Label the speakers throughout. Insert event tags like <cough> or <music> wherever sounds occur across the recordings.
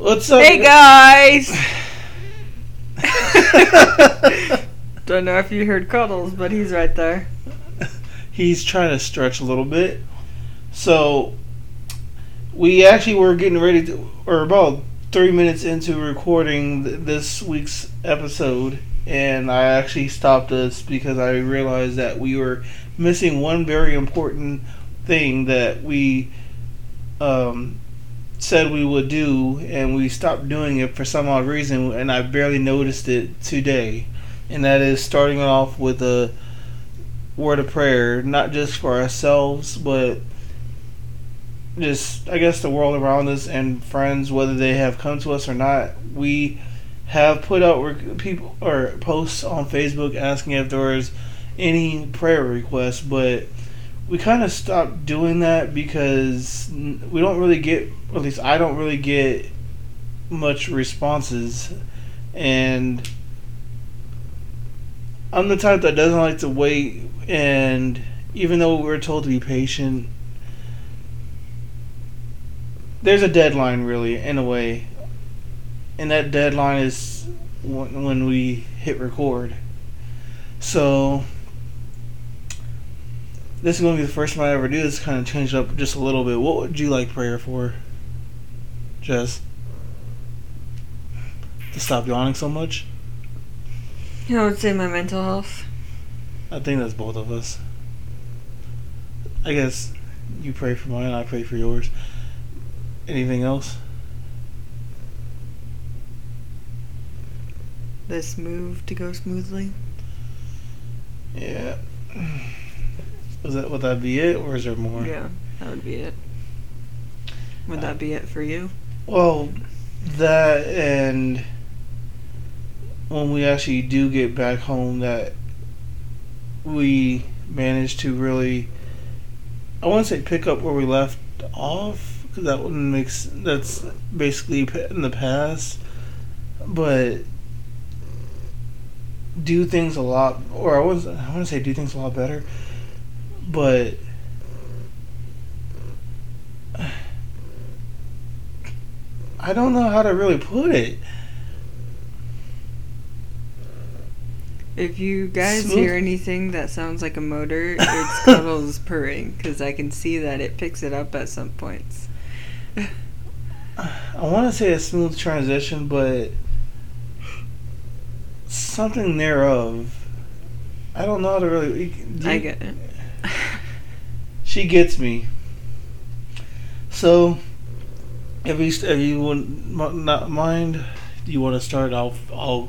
Speaker 1: What's up?
Speaker 2: Hey guys! <laughs> Don't know if you heard Cuddles, but he's right there.
Speaker 1: He's trying to stretch a little bit. So, we actually were getting ready to, or about three minutes into recording th- this week's episode, and I actually stopped us because I realized that we were missing one very important thing that we um, said we would do, and we stopped doing it for some odd reason, and I barely noticed it today. And that is starting off with a word of prayer, not just for ourselves, but just I guess the world around us and friends, whether they have come to us or not. We have put out people or posts on Facebook asking if there was any prayer requests, but we kind of stopped doing that because we don't really get, at least I don't really get much responses, and I'm the type that doesn't like to wait. And even though we're told to be patient, there's a deadline, really, in a way, and that deadline is when we hit record. So this is going to be the first time I ever do this. Kind of change up just a little bit. What would you like prayer for, Jess? To stop yawning so much?
Speaker 2: I would say my mental health.
Speaker 1: I think that's both of us. I guess you pray for mine, I pray for yours. Anything else?
Speaker 2: This move to go smoothly.
Speaker 1: Yeah. Was that would that be it, or is there more?
Speaker 2: Yeah, that would be it. Would that be it for you?
Speaker 1: Well, that and when we actually do get back home, that we manage to really, I want to say pick up where we left off because that one makes that's basically in the past, but do things a lot, or I was I want to say do things a lot better, but. I don't know how to really put it.
Speaker 2: If you guys
Speaker 1: Smooth.
Speaker 2: hear anything that sounds like a motor, it's <laughs> Cuddles purring because I can see that it picks it up at some points.
Speaker 1: I want to say a smooth transition, but something thereof. I don't know how to really. do
Speaker 2: I get it.
Speaker 1: She gets me. So, if uh, you if you would not mind, do you want to start? I'll I'll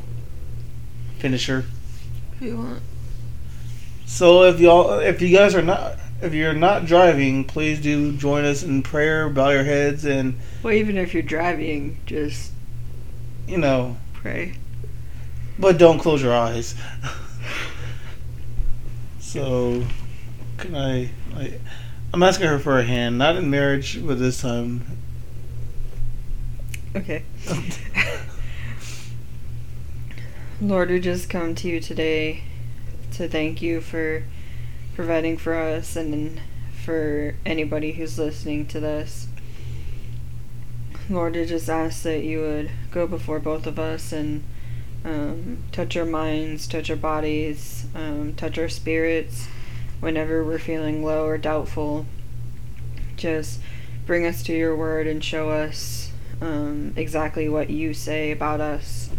Speaker 1: finish her.
Speaker 2: If you want.
Speaker 1: So if y'all if you guys are not if you're not driving, please do join us in prayer. Bow your heads and
Speaker 2: Well, even if you're driving, just
Speaker 1: you know,
Speaker 2: pray.
Speaker 1: but don't close your eyes. <laughs> so, can I? I I'm asking her for a hand, not in marriage, but this time.
Speaker 2: Okay. Lord, we just come to you today to thank you for providing for us and for anybody who's listening to this. Lord, I just ask that you would go before both of us and um, touch our minds, touch our bodies, um, touch our spirits whenever we're feeling low or doubtful. Just bring us to your word and show us um, exactly what you say about us.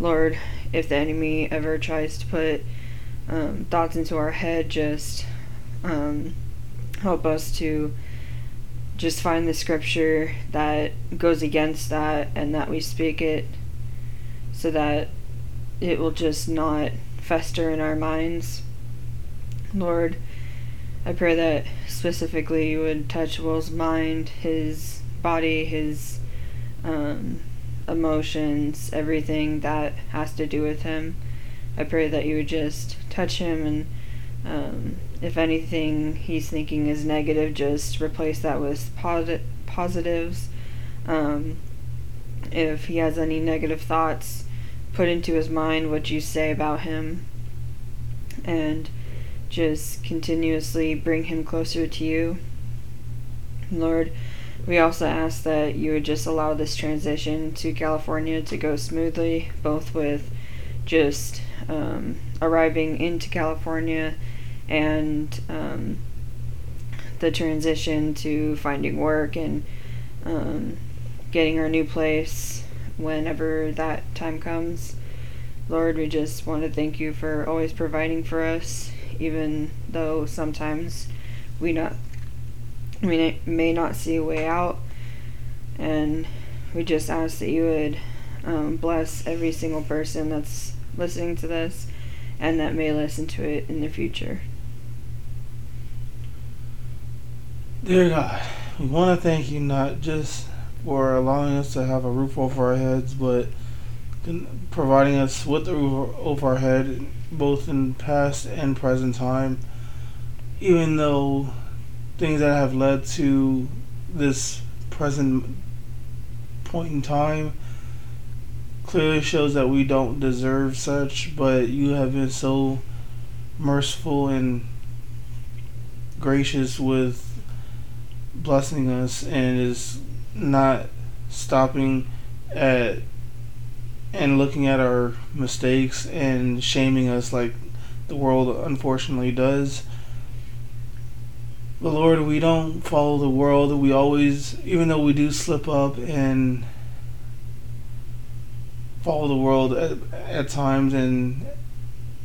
Speaker 2: Lord, if the enemy ever tries to put um, thoughts into our head, just um, help us to just find the scripture that goes against that and that we speak it so that it will just not fester in our minds. Lord, I pray that specifically you would touch Will's mind, his body, his um, emotions, everything that has to do with him. I pray that you would just touch him and um, if anything he's thinking is negative, just replace that with posi- positives. Um, if he has any negative thoughts, put into his mind what you say about him and just continuously bring him closer to you. Lord, we also ask that you would just allow this transition to California to go smoothly, both with just um, arriving into California and um, the transition to finding work and um, getting our new place whenever that time comes. Lord, we just want to thank you for always providing for us, even though sometimes we not we may not see a way out. And we just ask that you would um, bless every single person that's listening to this and that may listen to it in the future.
Speaker 1: Dear God, we want to thank you not just for allowing us to have a roof over our heads, but providing us with a roof over our head, both in past and present time. Even though things that have led to this present point in time clearly shows that we don't deserve such, but you have been so merciful and gracious with blessing us and is not stopping at and looking at our mistakes and shaming us like the world unfortunately does. But Lord, we don't follow the world. We always, even though we do slip up and follow the world at, at times and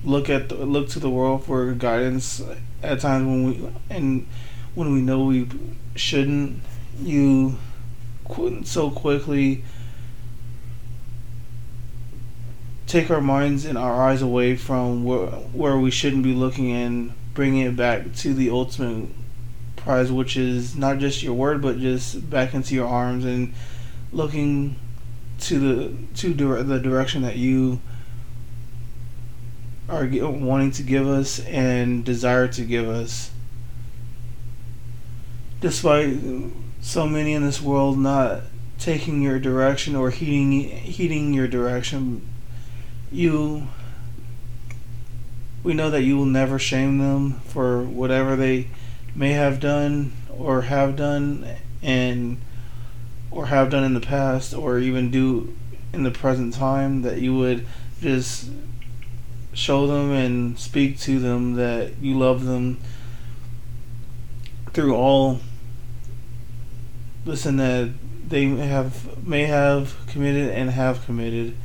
Speaker 1: look at the, look to the world for guidance at times when we and when we know we shouldn't you couldn't so quickly take our minds and our eyes away from where, where we shouldn't be looking and bringing it back to the ultimate prize which is not just your word but just back into your arms and looking to the to the direction that you are wanting to give us and desire to give us. Despite so many in this world not taking your direction or heeding heeding your direction you we know that you will never shame them for whatever they may have done or have done and or have done in the past or even do in the present time that you would just show them and speak to them that you love them through all listen that they have may have committed and have committed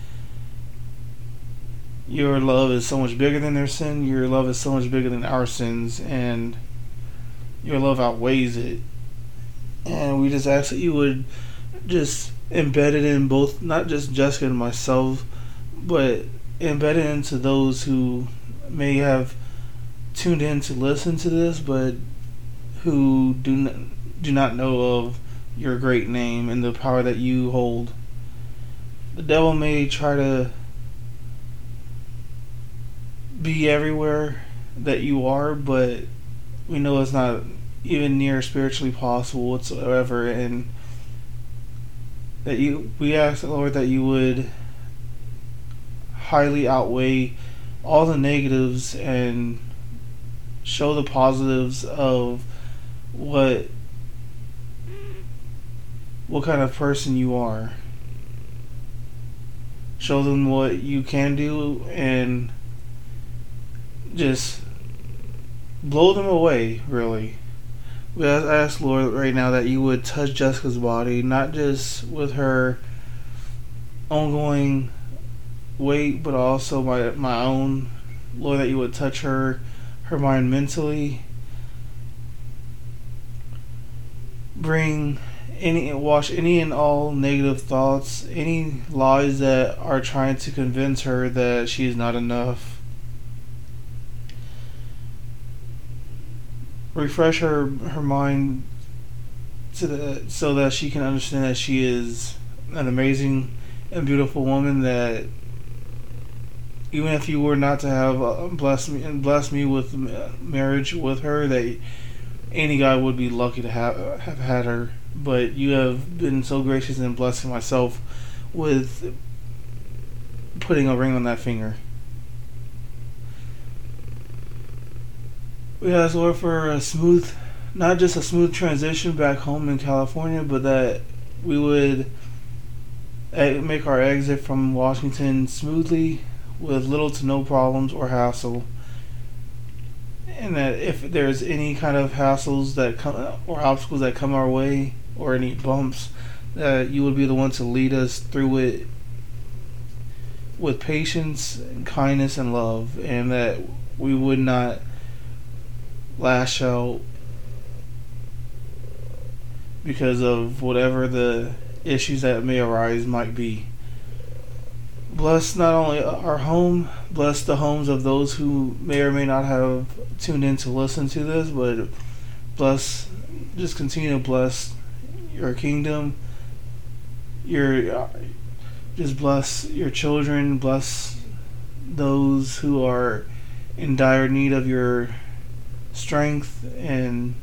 Speaker 1: your love is so much bigger than their sin your love is so much bigger than our sins and your love outweighs it and we just ask that you would just embed it in both, not just Jessica and myself, but embed it into those who may have tuned in to listen to this, but who do not, do not know of your great name and the power that you hold. The devil may try to be everywhere that you are, but we know it's not even near spiritually possible whatsoever, and that you we ask Lord that you would highly outweigh all the negatives and show the positives of what what kind of person you are. Show them what you can do and just blow them away, really. We ask Lord right now that you would touch Jessica's body, not just with her ongoing weight, but also my my own. Lord, that you would touch her, her mind mentally. Bring any wash any and all negative thoughts, any lies that are trying to convince her that she is not enough. Refresh her her mind to the so that she can understand that she is an amazing and beautiful woman that even if you were not to have uh, blessed me and blessed me with marriage with her that any guy would be lucky to have have had her. But you have been so gracious in blessing myself with putting a ring on that finger We ask Lord for a smooth not just a smooth transition back home in California, but that we would make our exit from Washington smoothly with little to no problems or hassle. And that if there's any kind of hassles that come or obstacles that come our way or any bumps, that you would be the one to lead us through it with patience, and kindness, and love, and that we would not lash out because of whatever the issues that may arise might be. Bless not only our home, bless the homes of those who may or may not have tuned in to listen to this, but bless, just continue to bless your kingdom, your, just bless your children, bless those who are in dire need of your strength, and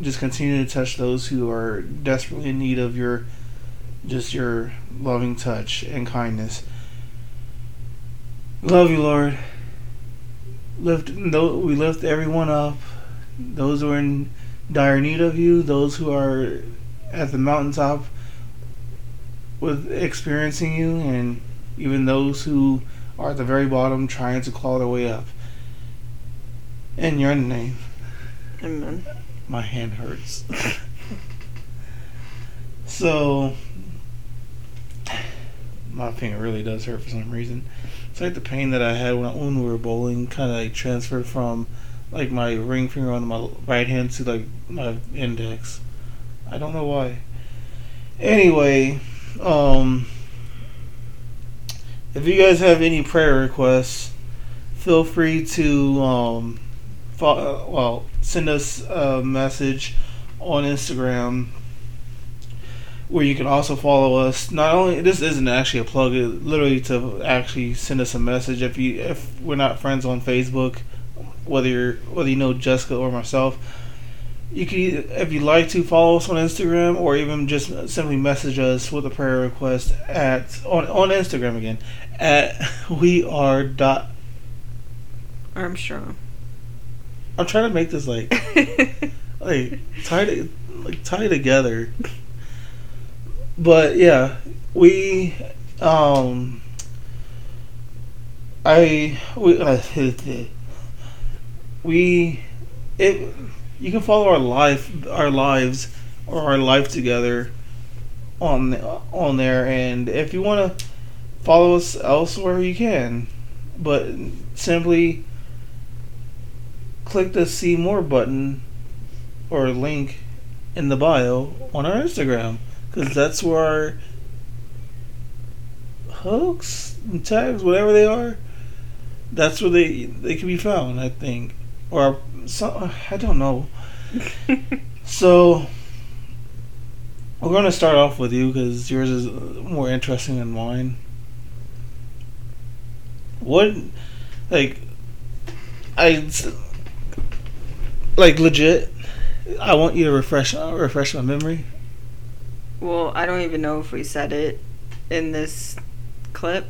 Speaker 1: just continue to touch those who are desperately in need of your just your loving touch and kindness. Love you, Lord. Lift we lift everyone up. Those who are in dire need of you, those who are at the mountaintop with experiencing you, and even those who are at the very bottom trying to claw their way up. In your name.
Speaker 2: Amen.
Speaker 1: My hand hurts. <laughs> so, my finger really does hurt for some reason. It's like the pain that I had when, I, when we were bowling kind of like transferred from like my ring finger on my right hand to like my index. I don't know why. Anyway, um, if you guys have any prayer requests, feel free to um, fo- uh, well send us a message on Instagram where you can also follow us. Not only this isn't actually a plug, it literally to actually send us a message if you if we're not friends on Facebook, whether you're whether you know Jessica or myself. You can if you'd like to follow us on Instagram or even just simply message us with a prayer request at on on Instagram again at <laughs> we are dot
Speaker 2: Armstrong.
Speaker 1: I'm trying to make this like <laughs> like tie to, like tie together. But yeah, we um I we uh, <laughs> we it you can follow our life our lives or our life together on on there and if you want to follow us elsewhere you can but simply click the see more button or link in the bio on our Instagram because that's where our hooks and tags, whatever they are, that's where they they can be found. I think, or some I don't know. <laughs> so we're going to start off with you because yours is more interesting than mine. What, like, I like legit. I want you to refresh uh, refresh my memory.
Speaker 2: Well, I don't even know if we said it in this clip,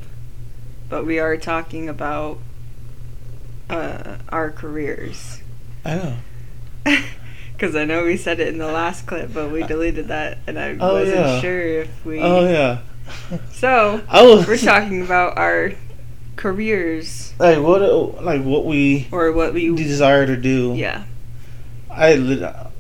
Speaker 2: but we are talking about uh, our careers.
Speaker 1: I know. <laughs>
Speaker 2: Because I know we said it in the last clip, but we deleted that, and I
Speaker 1: oh,
Speaker 2: wasn't
Speaker 1: yeah.
Speaker 2: sure if we.
Speaker 1: Oh yeah. <laughs>
Speaker 2: So <laughs>
Speaker 1: was.
Speaker 2: we're talking about our careers
Speaker 1: like what like what we
Speaker 2: or what we.
Speaker 1: desire to do.
Speaker 2: Yeah.
Speaker 1: I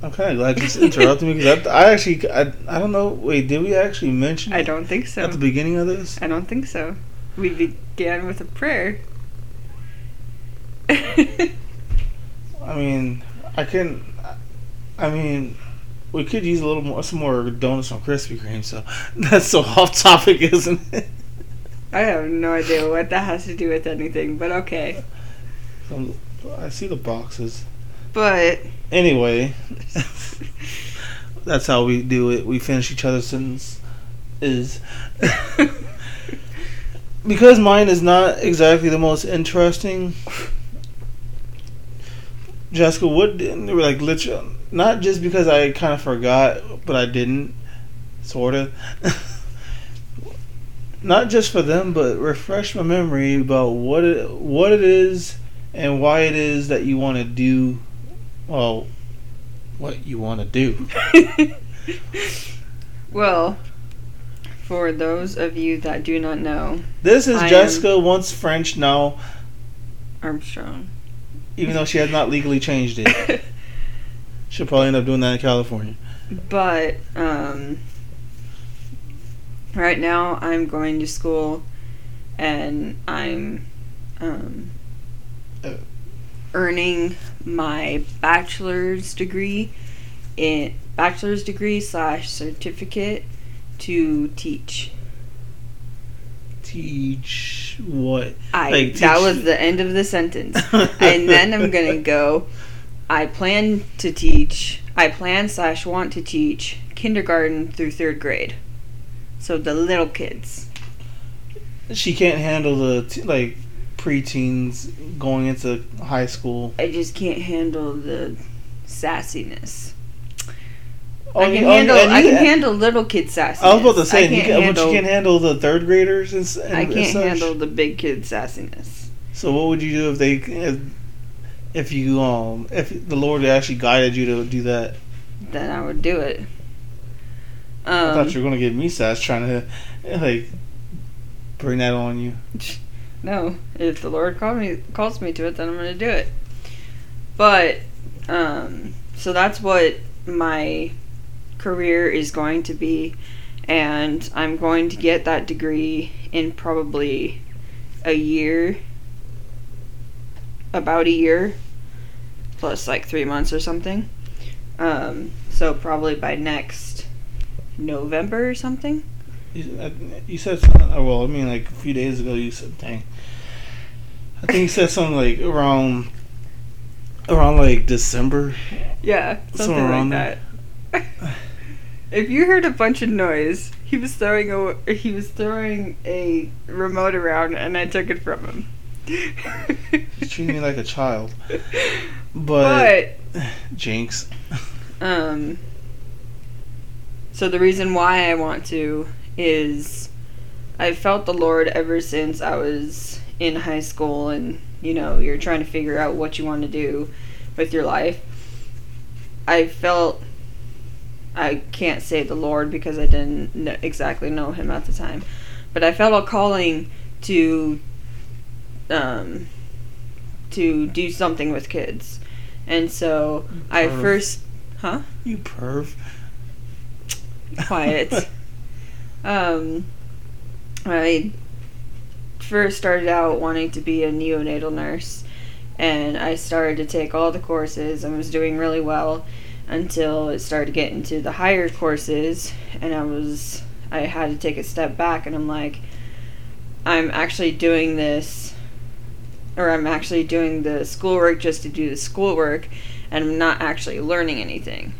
Speaker 1: I'm kind of glad you interrupted me because I, I actually I, I don't know. Wait, did we actually mention?
Speaker 2: I don't think so.
Speaker 1: at the beginning of this.
Speaker 2: I don't think so. We began with a prayer. <laughs>
Speaker 1: I mean, I can. I mean, we could use a little more, some more donuts on Krispy Kreme. So <laughs> that's so off topic, isn't it?
Speaker 2: I have no idea what that has to do with anything, but okay.
Speaker 1: I see the boxes.
Speaker 2: But
Speaker 1: Anyway, that's how we do it. We finish each other's sentence. Is <laughs> because mine is not exactly the most interesting. Jessica, what didn't like literally not just because I kind of forgot, but I didn't, sort of. <laughs> not just for them, but refresh my memory about what it what it is and why it is that you want to do. Well, what you want to do. <laughs>
Speaker 2: well, for those of you that do not know,
Speaker 1: This is
Speaker 2: I
Speaker 1: Jessica, once French, now,
Speaker 2: Armstrong.
Speaker 1: even though she has not legally changed it. <laughs> She'll probably end up doing that in California.
Speaker 2: but um, right now I'm going to school and I'm um,
Speaker 1: Uh.
Speaker 2: Earning my bachelor's degree in bachelor's degree slash certificate to teach.
Speaker 1: Teach what?
Speaker 2: I
Speaker 1: Like,
Speaker 2: that was the end of the sentence. <laughs> and then I'm gonna go. I plan to teach. I plan slash want to teach kindergarten through third grade. So the little kids.
Speaker 1: She can't handle the t- like preteens going into high school.
Speaker 2: I just can't handle the sassiness.
Speaker 1: Oh,
Speaker 2: I can
Speaker 1: oh,
Speaker 2: handle.
Speaker 1: and
Speaker 2: I can handle little kid sassiness.
Speaker 1: I was about to say, you but
Speaker 2: handle.
Speaker 1: you can't handle the third graders and, and
Speaker 2: I can't
Speaker 1: such?
Speaker 2: handle the big kid sassiness.
Speaker 1: So what would you do if they if, if you um if the Lord actually guided you to do that?
Speaker 2: Then I would do it.
Speaker 1: I
Speaker 2: Um,
Speaker 1: thought you were gonna get me sass trying to like bring that on you. <laughs>
Speaker 2: No, if the Lord called me calls me to it, then I'm going to do it. But um, so that's what my career is going to be, and I'm going to get that degree in probably a year, about a year, plus like three months or something. Um, so probably by next November or something.
Speaker 1: You, uh, said something, oh, well, I mean like a few days ago you said dang. I think you said something like around around like December.
Speaker 2: Yeah, something
Speaker 1: Somewhere
Speaker 2: like
Speaker 1: around
Speaker 2: that. <laughs> if you heard a bunch of noise, he was throwing a he was throwing a remote around, and I took it from him.
Speaker 1: He's treating me like a child. <laughs> But,
Speaker 2: but <sighs>
Speaker 1: Jinx. <laughs>
Speaker 2: um, so the reason why I want to is I felt the Lord ever since I was in high school, and you know you're trying to figure out what you want to do with your life. I felt I can't say the Lord because I didn't kn- exactly know Him at the time, but I felt a calling to um, to do something with kids, and so I first, huh?
Speaker 1: You perv.
Speaker 2: quiet. <laughs> um, I first started out wanting to be a neonatal nurse, and I started to take all the courses and was doing really well until it started getting to the higher courses, and I was I had to take a step back, and I'm like, I'm actually doing this. Or I'm actually doing the schoolwork just to do the schoolwork, and I'm not actually learning anything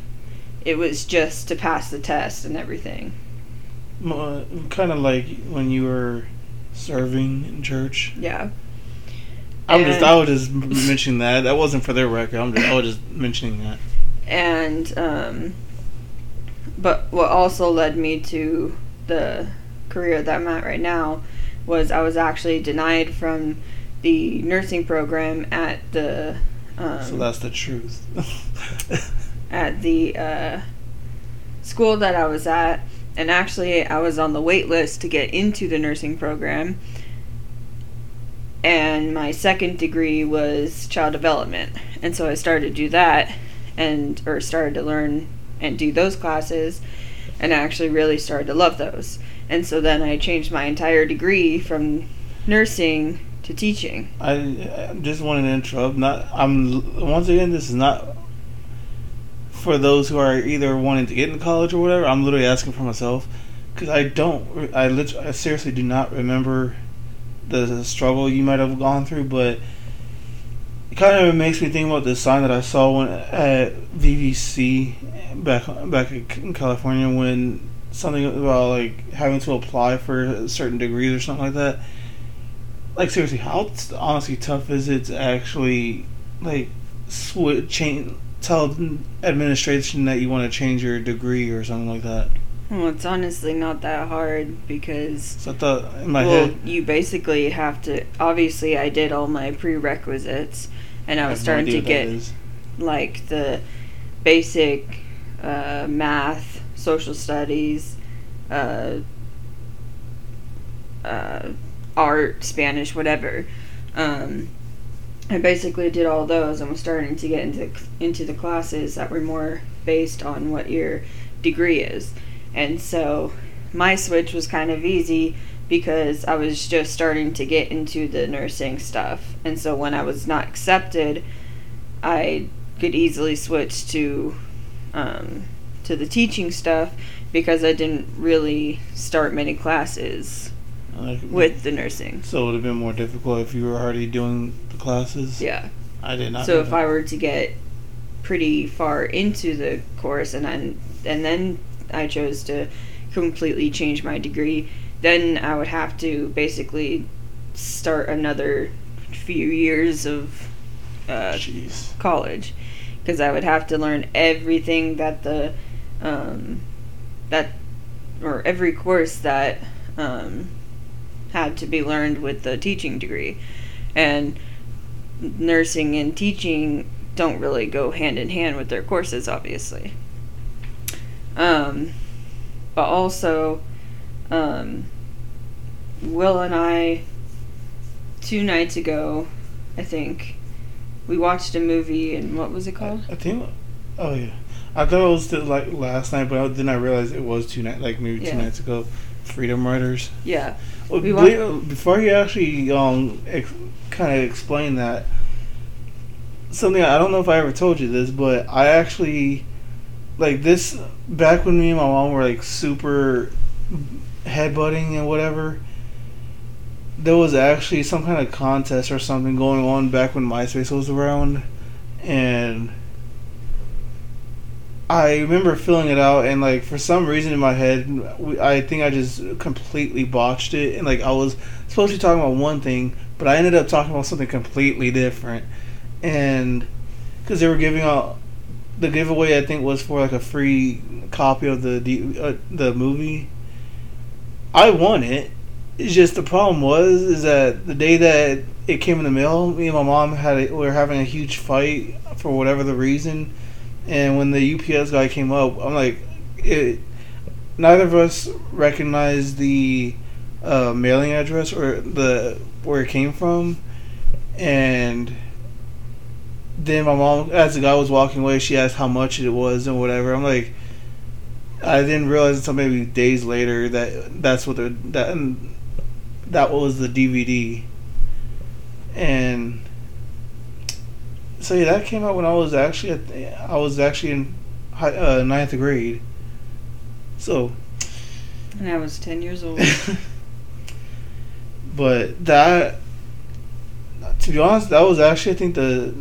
Speaker 2: it was just to pass the test and everything.
Speaker 1: Kind of like when you were serving in church.
Speaker 2: Yeah.
Speaker 1: I'm just I was just mentioning that. That wasn't for their record. I'm just I was just mentioning that.
Speaker 2: And um but what also led me to the career that I'm at right now was I was actually denied from the nursing program at the um,
Speaker 1: So that's the truth. <laughs>
Speaker 2: at the uh, school that I was at, and actually I was on the wait list to get into the nursing program. And my second degree was child development, and so I started to do that, and or started to learn and do those classes, and I actually really started to love those. And so then I changed my entire degree from nursing to teaching.
Speaker 1: I, I just wanted to interrupt. Not I'm once again. This is not for those who are either wanting to get into college or whatever. I'm literally asking for myself because I don't. I literally, I seriously do not remember the struggle you might have gone through, but it kind of makes me think about this sign that I saw when at VVC back back in California when something about like having to apply for certain degrees or something like that like seriously, how honestly tough is it to actually like switch change tell administration that you want to change your degree or something like that?
Speaker 2: Well, it's honestly not that hard because
Speaker 1: So I thought in my
Speaker 2: well,
Speaker 1: head,
Speaker 2: you basically have to. Obviously, I did all my prerequisites, and I
Speaker 1: I
Speaker 2: was
Speaker 1: no
Speaker 2: starting to
Speaker 1: what that
Speaker 2: get like the basic uh, math, social studies, uh, uh, art, Spanish, whatever. Um, I basically did all those and was starting to get into into the classes that were more based on what your degree is. And so my switch was kind of easy because I was just starting to get into the nursing stuff. And so when I was not accepted, I could easily switch to um, to the teaching stuff because I didn't really start many classes
Speaker 1: Like,
Speaker 2: with the nursing.
Speaker 1: So it would have been more difficult if you were already doing the classes.
Speaker 2: Yeah.
Speaker 1: I did not.
Speaker 2: So if
Speaker 1: that.
Speaker 2: I were to get pretty far into the course and then and then I chose to completely change my degree, then I would have to basically start another few years of uh, college because I would have to learn everything that the um, that or every course that um, had to be learned with the teaching degree, and nursing and teaching don't really go hand in hand with their courses, obviously. Um, but also, um, Will and I, two nights ago, I think, we watched a movie, and what was it called?
Speaker 1: I think. Oh yeah. I thought it was the, like last night, but then I realized it was two nights, like maybe two
Speaker 2: Yeah.
Speaker 1: nights ago. Freedom Writers.
Speaker 2: Yeah.
Speaker 1: Well,
Speaker 2: We
Speaker 1: believe- before you actually um ex- kind of explain that, something I don't know if I ever told you this, but I actually like this back when me and my mom were like super headbutting and whatever. There was actually some kind of contest or something going on back when MySpace was around, and I remember filling it out, and like for some reason in my head, I think I just completely botched it, and like I was supposed to be talking about one thing, but I ended up talking about something completely different, and because they were giving out the giveaway, I think was for like a free copy of the uh, the movie. I won it. It's just the problem was is that the day that it came in the mail, me and my mom had a, we were having a huge fight for whatever the reason, and when the UPS guy came up, I'm like, it. Neither of us recognized the uh, mailing address or the where it came from, and then my mom, as the guy was walking away, she asked how much it was and whatever. I'm like, I didn't realize until maybe days later that that's what the that that was the DVD, and so yeah, that came out when I was actually at, I was actually in high, uh, ninth grade. So,
Speaker 2: And I was 10 years old. <laughs>
Speaker 1: but that, to be honest, that was actually I think the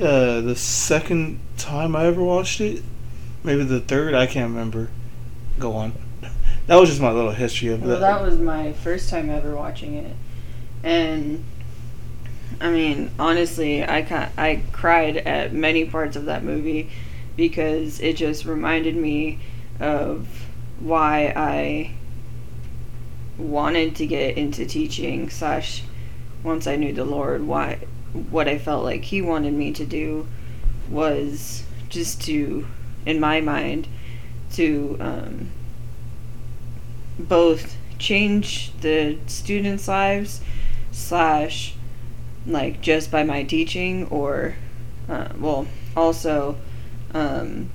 Speaker 1: uh, the second time I ever watched it. Maybe the third. I can't remember. Go on. <laughs> That was just my little history of
Speaker 2: Well, that was my first time ever watching it, and I mean, honestly, I I cried at many parts of that movie because it just reminded me of why I wanted to get into teaching slash once I knew the Lord why what I felt like he wanted me to do was just to in my mind to um, both change the students' lives slash like just by my teaching or uh, well also um,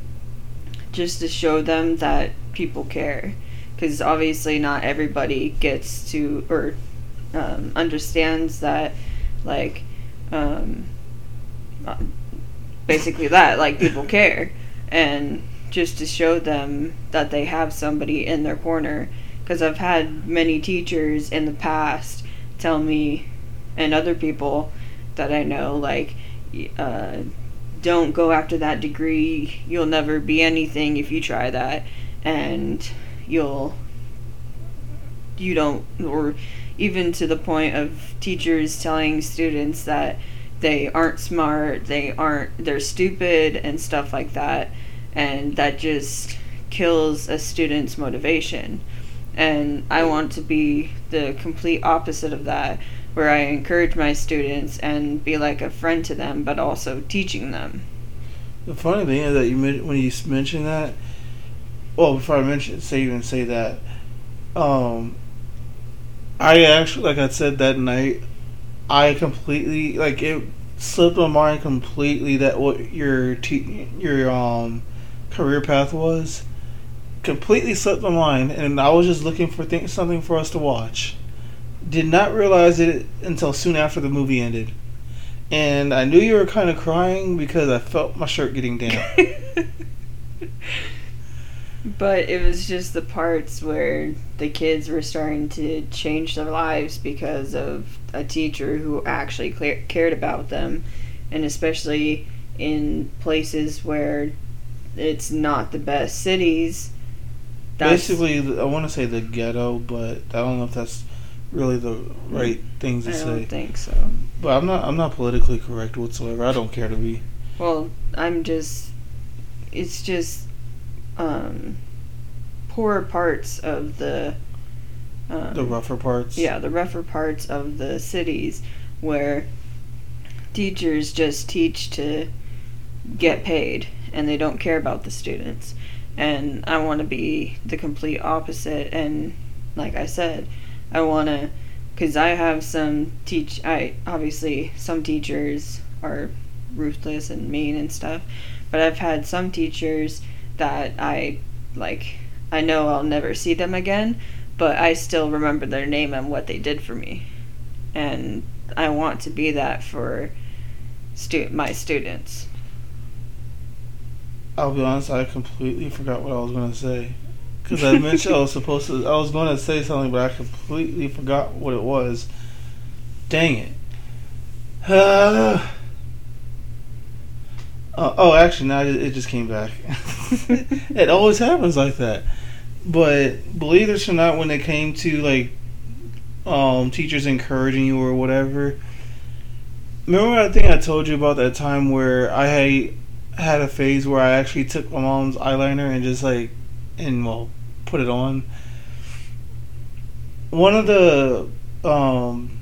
Speaker 2: just to show them that people care. Because obviously not everybody gets to or um, understands that like um, uh, basically that like people <laughs> care. And just to show them that they have somebody in their corner. Because I've had many teachers in the past tell me and other people that I know like uh, don't go after that degree you'll never be anything if you try that and you'll you don't or even to the point of teachers telling students that they aren't smart they aren't they're stupid and stuff like that and that just kills a student's motivation. And I want to be the complete opposite of that where I encourage my students and be like a friend to them but also teaching them
Speaker 1: The funny thing is that you when you mention that, well, before I mention say even say that, um, I actually like I said that night, I completely like it slipped my mind completely that what your te- your um career path was completely slipped my mind, and I was just looking for th- something for us to watch. Did not realize it until soon after the movie ended. And I knew you were kind of crying because I felt my shirt getting damp. <laughs>
Speaker 2: but it was just the parts where the kids were starting to change their lives because of a teacher who actually clear- cared about them, and especially in places where it's not the best cities. that's-
Speaker 1: Basically, I want to say the ghetto, but I don't know if that's really the right things to
Speaker 2: I
Speaker 1: say.
Speaker 2: don't think so.
Speaker 1: But I'm not. I'm not politically correct whatsoever. I don't care to be.
Speaker 2: Well, I'm just. It's just. Um, poor parts of the. Um,
Speaker 1: The rougher parts.
Speaker 2: Yeah, the rougher parts of the cities where teachers just teach to get paid and they don't care about the students. And I want to be the complete opposite. And like I said, I want to, because I have some teach. I obviously some teachers are ruthless and mean and stuff, but I've had some teachers that I like. I know I'll never see them again, but I still remember their name and what they did for me, and I want to be that for stu- my students.
Speaker 1: I'll be honest. I completely forgot what I was going to say. Because I mentioned I was supposed to. I was going to say something, but I completely forgot what it was. Dang it. <sighs> Uh, oh, actually, now it, it just came back. <laughs> it always happens like that. But believe this or not, when it came to like um, teachers encouraging you or whatever, remember I think I told you about that time where I had had a phase where I actually took my mom's eyeliner and just like and well put it on. One of the um,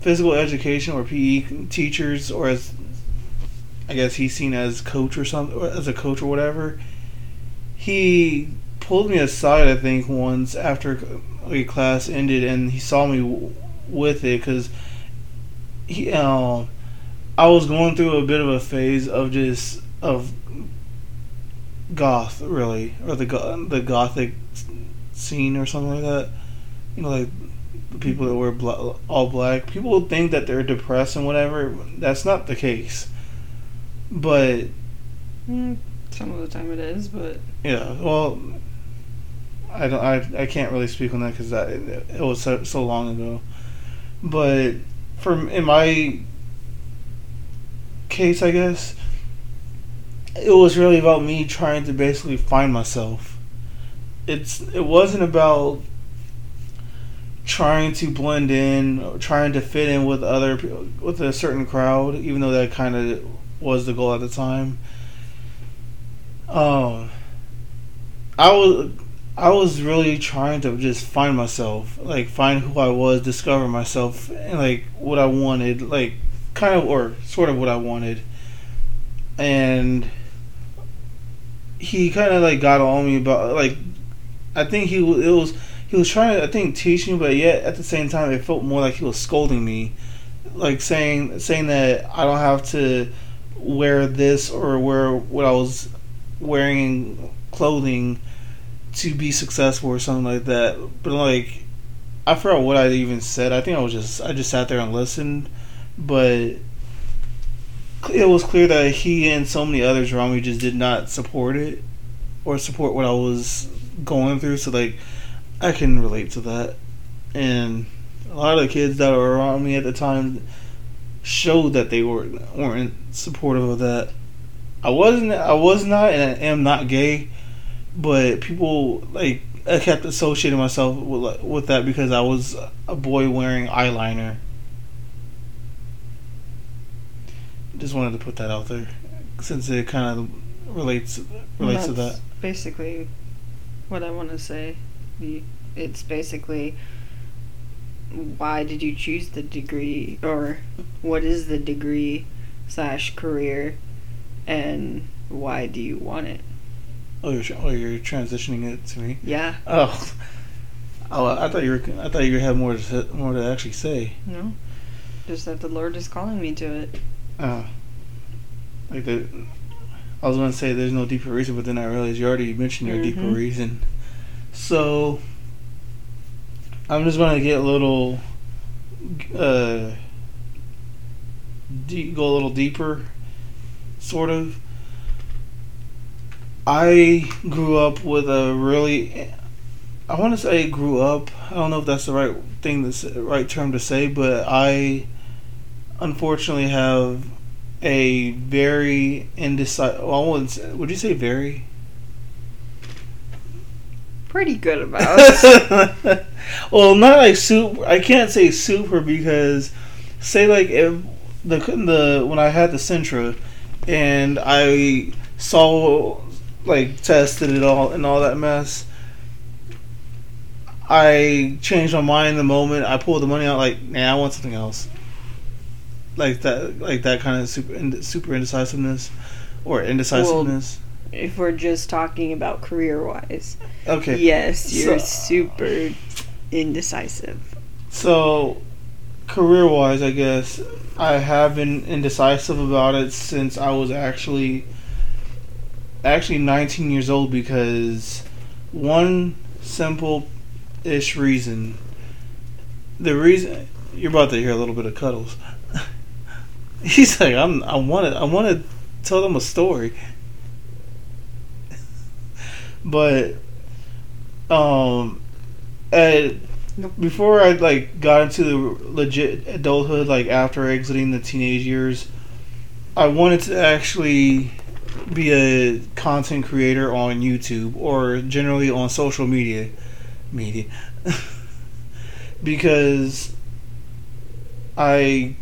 Speaker 1: physical education or PE teachers, or as I guess he's seen as coach or something, or as a coach or whatever, he pulled me aside. I think once after a class ended, and he saw me w- with it because he. Um, I was going through a bit of a phase of just of goth, really, or the the gothic scene or something like that. You know, like the people that wear bla- all black. People think that they're depressed and whatever. That's not the case. But
Speaker 2: Mm, some of the time it is, but
Speaker 1: yeah, well, I don't. I, I can't really speak on that because that it, it was so, so long ago. But from in my case, I guess it was really about me trying to basically find myself. It's it wasn't about trying to blend in, or trying to fit in with other with a certain crowd, even though that kind of was the goal at the time. Um, I was I was really trying to just find myself, like find who I was, discover myself, and like what I wanted, like kind of or sort of what I wanted. And he kind of like got on me about like I think he it was he was trying to I think teach me, but yet at the same time it felt more like he was scolding me, like saying saying that I don't have to wear this or wear what I was wearing clothing to be successful or something like that. But like, I forgot what I even said. I think I was just I just sat there and listened, but it was clear that he and so many others around me just did not support it or support what I was going through. So like, I can relate to that, and a lot of the kids that were around me at the time showed that they were weren't supportive of that. I wasn't. I was not, and I am not gay, but people like I kept associating myself with with that because I was a boy wearing eyeliner. Just wanted to put that out there, since it kind of relates relates to
Speaker 2: that's
Speaker 1: that.
Speaker 2: Basically, what I want to say, it's basically why did you choose the degree, or what is the degree slash career, and Why do you want it?
Speaker 1: Oh, you're oh, you're transitioning it to me.
Speaker 2: Yeah.
Speaker 1: Oh, oh, I thought you were. I thought you had more to more to actually say.
Speaker 2: No. Just that the Lord is calling me to it.
Speaker 1: Uh, like the. I was going to say there's no deeper reason, but then I realized you already mentioned your deeper
Speaker 2: Mhm.
Speaker 1: reason. So. I'm just going to get a little. Uh. De- go a little deeper, sort of. I grew up with a really. I want to say grew up. I don't know if that's the right thing, the right term to say, but I unfortunately have a very indecisive. Well, would you say very?
Speaker 2: Pretty good <laughs> about. <laughs>
Speaker 1: well, not like super. I can't say super because, say like if the the when I had the Sentra, and I saw like tested it all and all that mess. I changed my mind the moment I pulled the money out. Like, nah, I want something else. Like that, like that kind of super super indecisiveness, or indecisiveness.
Speaker 2: if we're just talking about career wise.
Speaker 1: okay.
Speaker 2: Yes, you're
Speaker 1: So-
Speaker 2: super indecisive.
Speaker 1: So, career wise, I guess I have been indecisive about it since I was actually actually 19 years old because one simple ish reason. The reason you're about to hear a little bit of cuddles. He's like, I'm. I want to. I want to tell them a story. but, um, before I like got into the legit adulthood, like after exiting the teenage years, I wanted to actually be a content creator on YouTube or generally on social media, media, <laughs> because I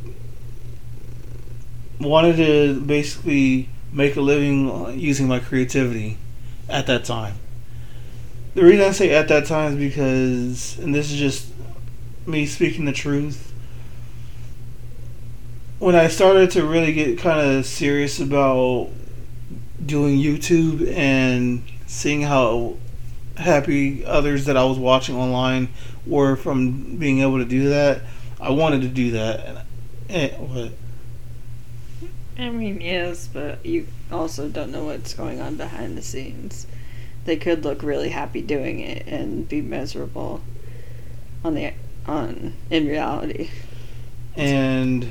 Speaker 1: wanted to basically make a living using my creativity at that time. The reason I say at that time is because, and this is just me speaking the truth, when I started to really get kind of serious about doing YouTube and seeing how happy others that I was watching online were from being able to do that, I wanted to do that. And, and what?
Speaker 2: I mean, yes, but you also don't know what's going on behind the scenes. They could look really happy doing it and be miserable on the on in reality.
Speaker 1: and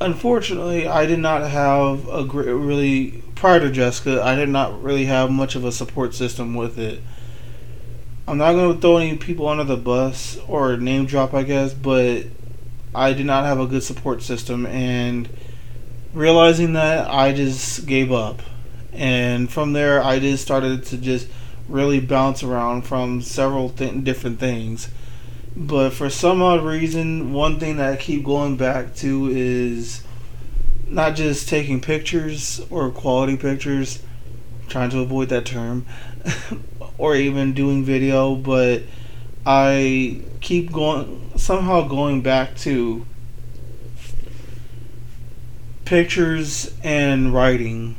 Speaker 1: unfortunately, I did not have a really prior to Jessica. I did not really have much of a support system with it. I'm not going to throw any people under the bus or name drop, I guess, but I did not have a good support system, and realizing that, I just gave up. And from there, I just started to just really bounce around from several th- different things. But for some odd reason, one thing that I keep going back to is not just taking pictures or quality pictures, trying to avoid that term, <laughs> or even doing video, but I keep going, somehow going back to pictures and writing.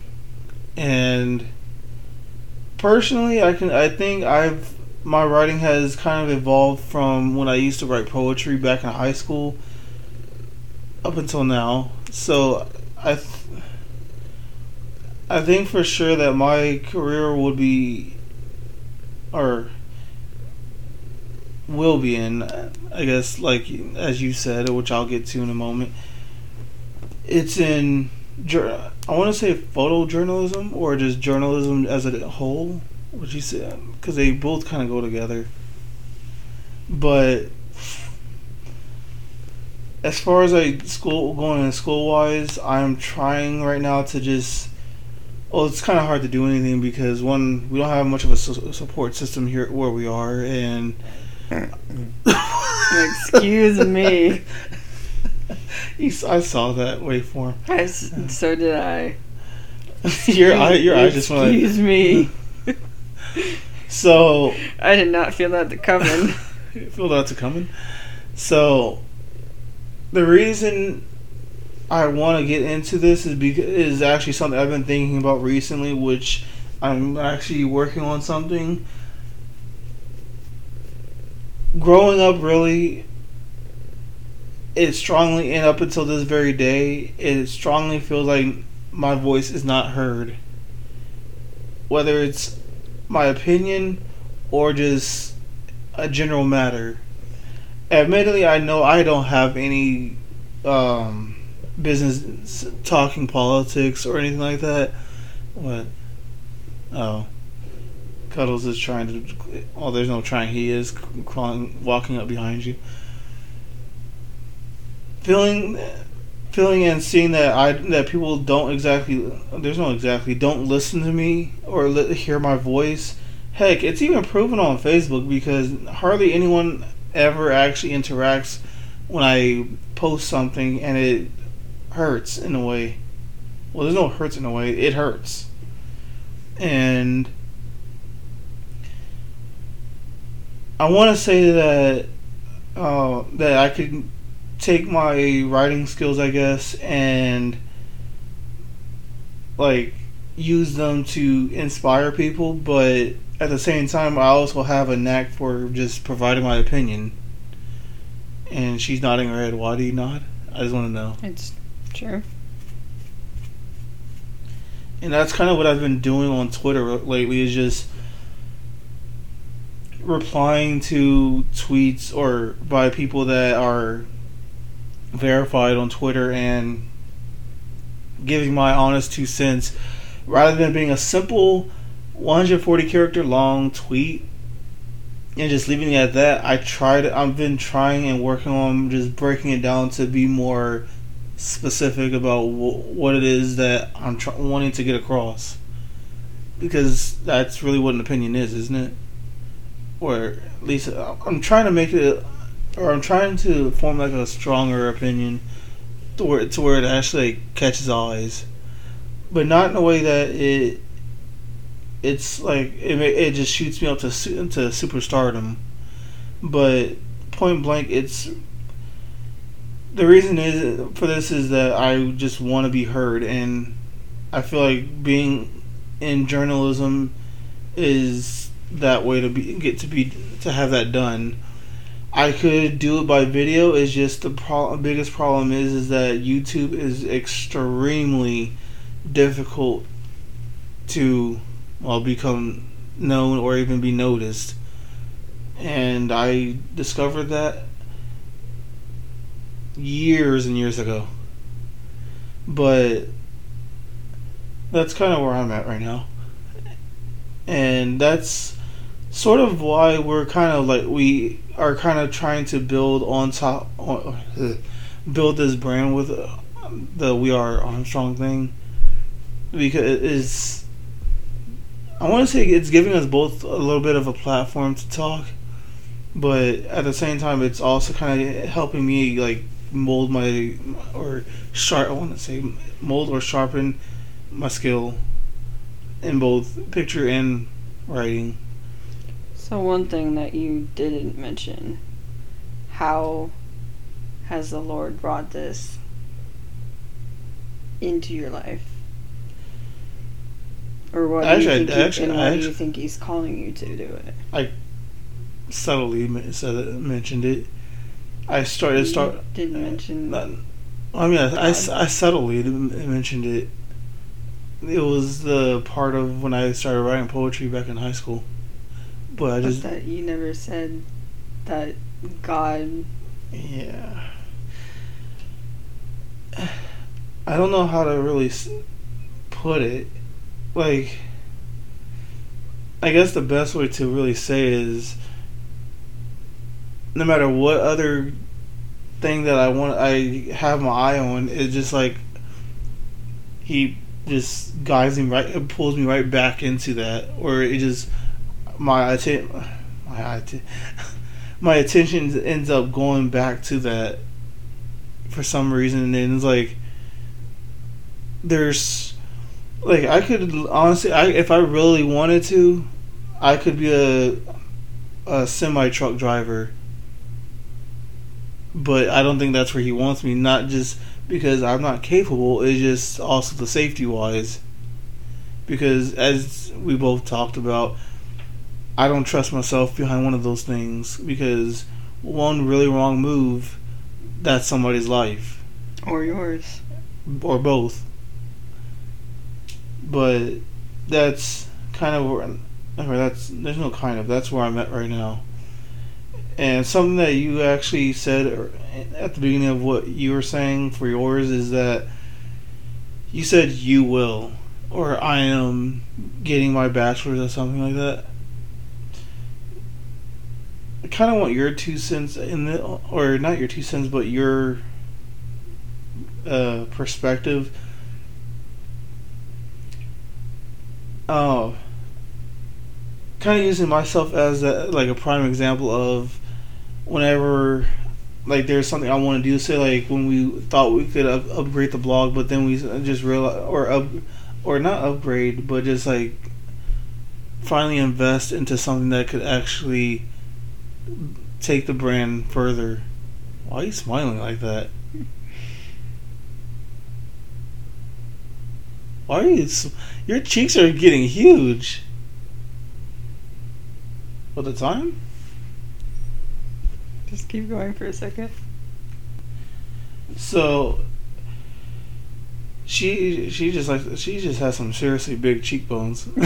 Speaker 1: And personally, I can, I think I've my writing has kind of evolved from when I used to write poetry back in high school up until now. So I th- I think for sure that my career would be or will be in I guess like as you said which I'll get to in a moment. It's in I want to say photojournalism or just journalism as a whole. Would you say? Because they both kind of go together. But as far as like school going in school wise, I'm trying right now to just. Well, it's kind of hard to do anything because one, we don't have much of a su- support system here where we are, and. Mm.
Speaker 2: Excuse me.
Speaker 1: You I saw that waveform.
Speaker 2: I so did I. <laughs>
Speaker 1: your eye, your eye just went.
Speaker 2: Excuse me.
Speaker 1: So
Speaker 2: I did not feel that to coming. <laughs>
Speaker 1: feel that's coming. So, the reason I want to get into this is because is actually something I've been thinking about recently, which I'm actually working on something. Growing up, really, it strongly and up until this very day, it strongly feels like my voice is not heard. Whether it's my opinion or just a general matter. Admittedly, I know I don't have any um, business talking politics or anything like that. What? Oh. Cuddles is trying to. Oh, there's no trying. He is crawling, walking up behind you. Feeling, feeling and seeing that I that people don't exactly. There's no exactly don't listen to me or li- hear my voice. Heck, it's even proven on Facebook because hardly anyone ever actually interacts when I post something and it hurts in a way. Well, there's no hurts in a way. It hurts. And I want to say that uh, that I could take my writing skills, I guess, and like use them to inspire people, but at the same time, I also have a knack for just providing my opinion. And she's nodding her head. Why do you nod? I just want to know.
Speaker 2: It's true.
Speaker 1: And that's kind of what I've been doing on Twitter lately is just replying to tweets or by people that are verified on Twitter and giving my honest two cents rather than being a simple 140 character long tweet and just leaving it at that. I tried I've been trying and working on just breaking it down to be more specific about what it is that I'm tr- wanting to get across because that's really what an opinion is, isn't it? Or at least I'm trying to make it, or I'm trying to form like a stronger opinion to where to where it actually catches eyes, but not in a way that it. It's like it, it just shoots me up to to superstardom, but point blank, it's the reason is for this is that I just want to be heard, and I feel like being in journalism is that way to be get to be to have that done. I could do it by video. Is just the pro- biggest problem is is that YouTube is extremely difficult to well become known or even be noticed. And I discovered that years and years ago. But that's kind of where I'm at right now. And that's sort of why we're kind of like we are kind of trying to build on top on, build this brand with uh, the we are Armstrong thing because it is I want to say it's giving us both a little bit of a platform to talk but at the same time it's also kind of helping me like mold my or sharp. I want to say mold or sharpen my skill in both picture and writing.
Speaker 2: So one thing that you didn't mention, how has the Lord brought this into your life? Or what actually, do you think, actually, he, and what do you think he's calling you to do it?
Speaker 1: I subtly mentioned it I started start.
Speaker 2: Didn't uh, mention.
Speaker 1: Not, I mean, I, I, I subtly mentioned it. It was the part of when I started writing poetry back in high school, but I just
Speaker 2: but that you never said that God.
Speaker 1: Yeah. <sighs> I don't know how to really put it. Like, I guess the best way to really say is no matter what other thing that I want, I have my eye on. It's just like he just guides me right, pulls me right back into that, or it just my attention, my atten- <laughs> my attention ends up going back to that for some reason, and it's like there's like I could honestly, I if I really wanted to, I could be a a semi truck driver but I don't think that's where he wants me. Not just because I'm not capable. It's just also the safety wise. Because as we both talked about, I don't trust myself behind one of those things because one really wrong move, that's somebody's life.
Speaker 2: Or yours.
Speaker 1: Or both. But that's kind of where, or that's, there's no kind of, that's where I'm at right now. And something that you actually said er, at the beginning of what you were saying for yours is that you said you will, or I am getting my bachelor's or something like that. I kind of want your two cents in the, or not your two cents, but your uh, perspective. Oh, kind of using myself as a, like a prime example of whenever like there's something I want to do. Say like when we thought we could up- upgrade the blog, but then we just realized or up or not upgrade, but just like finally invest into something that could actually take the brand further. Why are you smiling like that? Why are you? s- Your cheeks are getting huge. What the time?
Speaker 2: Just keep going for a second.
Speaker 1: So she she just like she just has some seriously big cheekbones. <laughs>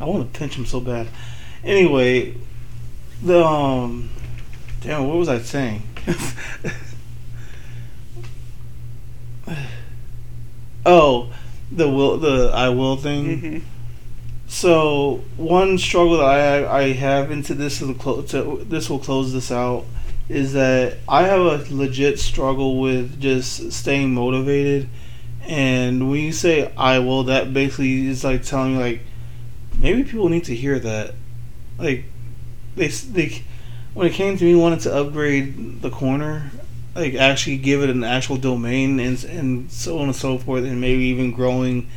Speaker 1: I want to pinch him so bad. Anyway, the um, damn, what was I saying? <laughs> oh, the will the I will thing.
Speaker 2: hmm
Speaker 1: So one struggle that I I have into this will close to, this will close this out is that I have a legit struggle with just staying motivated, and when you say I will, that basically is like telling me like maybe people need to hear that, like they they when it came to me wanting to upgrade the corner. Like actually give it an actual domain and and so on and so forth, and maybe even growing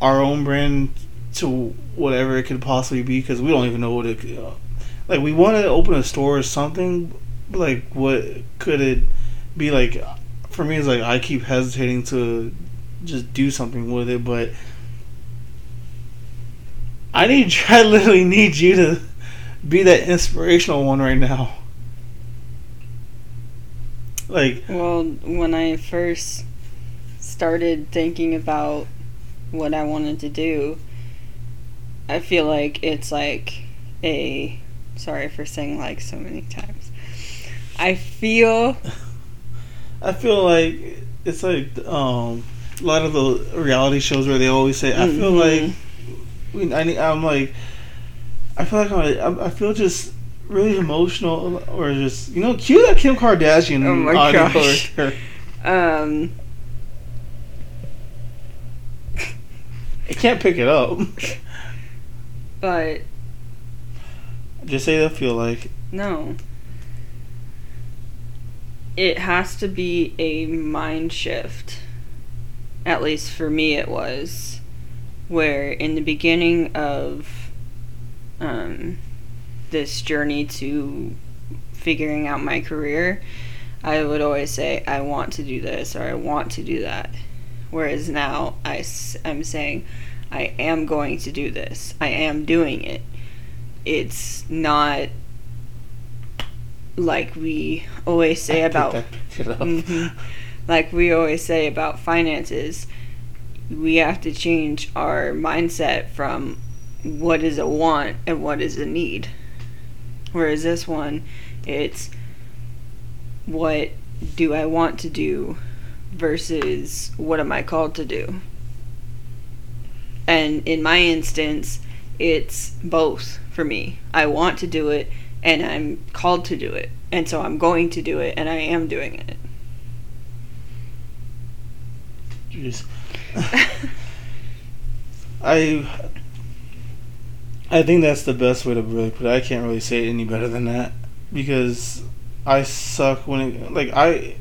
Speaker 1: our own brand to whatever it could possibly be because we don't even know what it could, uh, like we want to open a store or something like what could it be like for me it's like i keep hesitating to just do something with it but i need <laughs> i literally need you to be that inspirational one right now like
Speaker 2: Well, when I first started thinking about what I wanted to do, I feel like it's like a. Sorry for saying like so many times. I feel. <laughs>
Speaker 1: I feel like it's like um, a lot of the reality shows where they always say, "I feel
Speaker 2: Mhm.
Speaker 1: like we." I need, I'm like, I feel like I'm, I feel just really emotional, or just you know, cue that Kim Kardashian
Speaker 2: Oh my
Speaker 1: audio
Speaker 2: gosh.
Speaker 1: right.
Speaker 2: Um.
Speaker 1: I can't pick it up.
Speaker 2: But
Speaker 1: just say I feel like.
Speaker 2: no. It has to be a mind shift. At least for me, it was. Where in the beginning of um, this journey to figuring out my career, I would always say, I want to do this or I want to do that. Whereas now I, am saying, I am going to do this. I am doing it. It's not like we always say
Speaker 1: I <laughs>
Speaker 2: about
Speaker 1: I picked it up.
Speaker 2: Mhm. like we always say about finances we have to change our mindset from what is a want and what is a need? Whereas this one it's what do i want to do versus what am i called to do? And in my instance it's both for me. I want to do it and i'm called to do it. And so i'm going to do it and i am doing it.
Speaker 1: Jeez. <laughs> I I think that's the best way to really put it. I can't really say it any better than that because I suck when it like I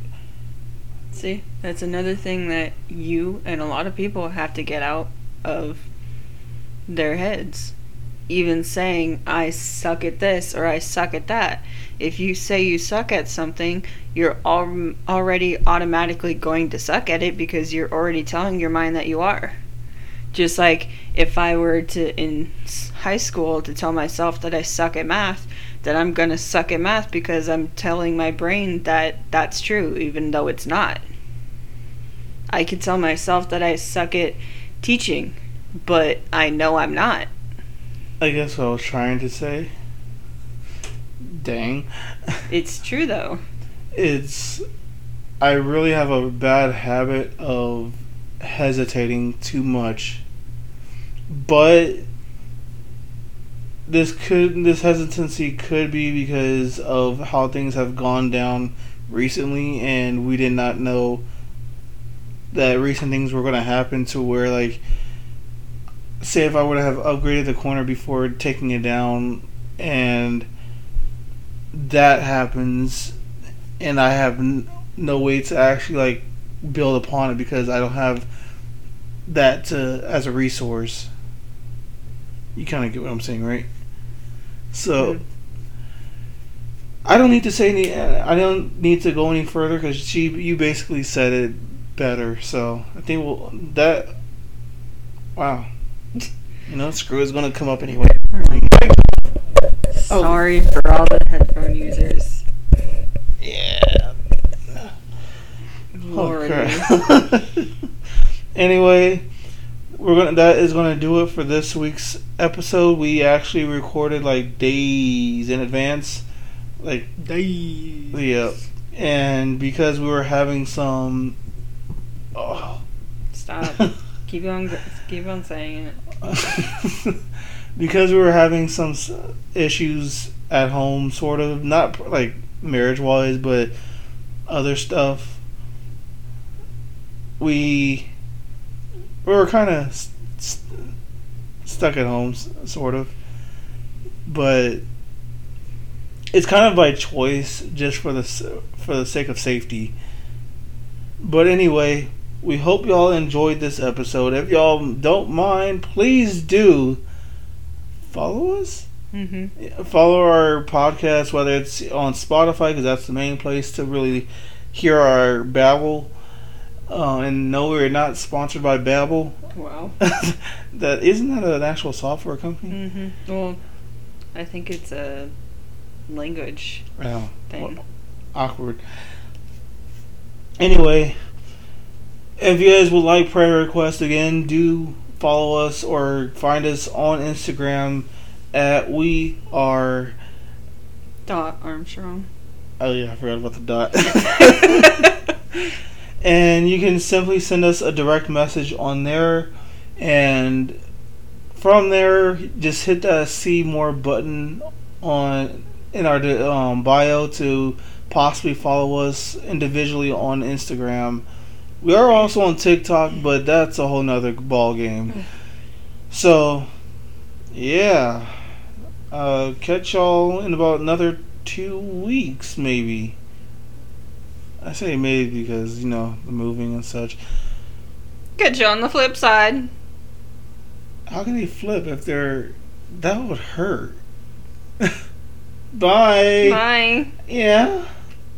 Speaker 2: See, that's another thing that you and a lot of people have to get out of their heads. Even saying, I suck at this or I suck at that if you say you suck at something, you're al- already automatically going to suck at it because you're already telling your mind that you are. Just like if I were to, in high school, to tell myself that I suck at math, that I'm going to suck at math because I'm telling my brain that that's true, even though it's not. I could tell myself that I suck at teaching, but I know I'm not.
Speaker 1: I guess what I was trying to say. Dang.
Speaker 2: It's true though.
Speaker 1: It's. I really have a bad habit of hesitating too much. But this could this hesitancy could be because of how things have gone down recently and we did not know that recent things were going to happen to where like say if I would have upgraded the corner before taking it down and that happens and I have n- no way to actually like build upon it because I don't have that to, as a resource. You kind of get what I'm saying, right? So
Speaker 2: Mhm.
Speaker 1: I don't need to say any. I don't need to go any further because she, you basically said it better. So I think we'll that. Wow, you know, screw is gonna come up anyway. Oh.
Speaker 2: Sorry for all the headphone users.
Speaker 1: Yeah.
Speaker 2: Lordy.
Speaker 1: Oh, <laughs> crap. anyway, we're gonna. That is gonna do it for this week's episode. We actually recorded like days in advance, like
Speaker 3: Days.
Speaker 1: yeah, and because we were having some. Oh.
Speaker 2: Stop. <laughs> keep on. Keep on saying it. <laughs>
Speaker 1: because we were having some issues at home, sort of not like marriage wise, but other stuff. We we were kind of st- st- stuck at home, sort of, but it's kind of by choice, just for the for the sake of safety. But anyway, we hope y'all enjoyed this episode. If y'all don't mind, please do follow us.
Speaker 2: Mm-hmm.
Speaker 1: Follow our podcast, whether it's on Spotify, because that's the main place to really hear our babble. Uh, and no, we're not sponsored by Babbel.
Speaker 2: Wow. <laughs>
Speaker 1: that isn't that an actual software company?
Speaker 2: Mm-hmm. Well, I think it's a language
Speaker 1: Yeah.
Speaker 2: thing.
Speaker 1: awkward. Anyway, if you guys would like prayer requests again, do follow us or find us on Instagram at we are.
Speaker 2: Dot Armstrong.
Speaker 1: Oh yeah, I forgot about the dot. <laughs> <laughs> and you can simply send us a direct message on there, and from there, just hit that see more button on in our um, bio to possibly follow us individually on Instagram. We are also on TikTok, but that's a whole nother ball game. <laughs> So, yeah, uh, catch y'all in about another two weeks, maybe. I say maybe because you know the moving and such.
Speaker 2: Get you on the flip side.
Speaker 1: How can they flip if they're that would hurt? <laughs> Bye.
Speaker 2: Bye.
Speaker 1: Yeah.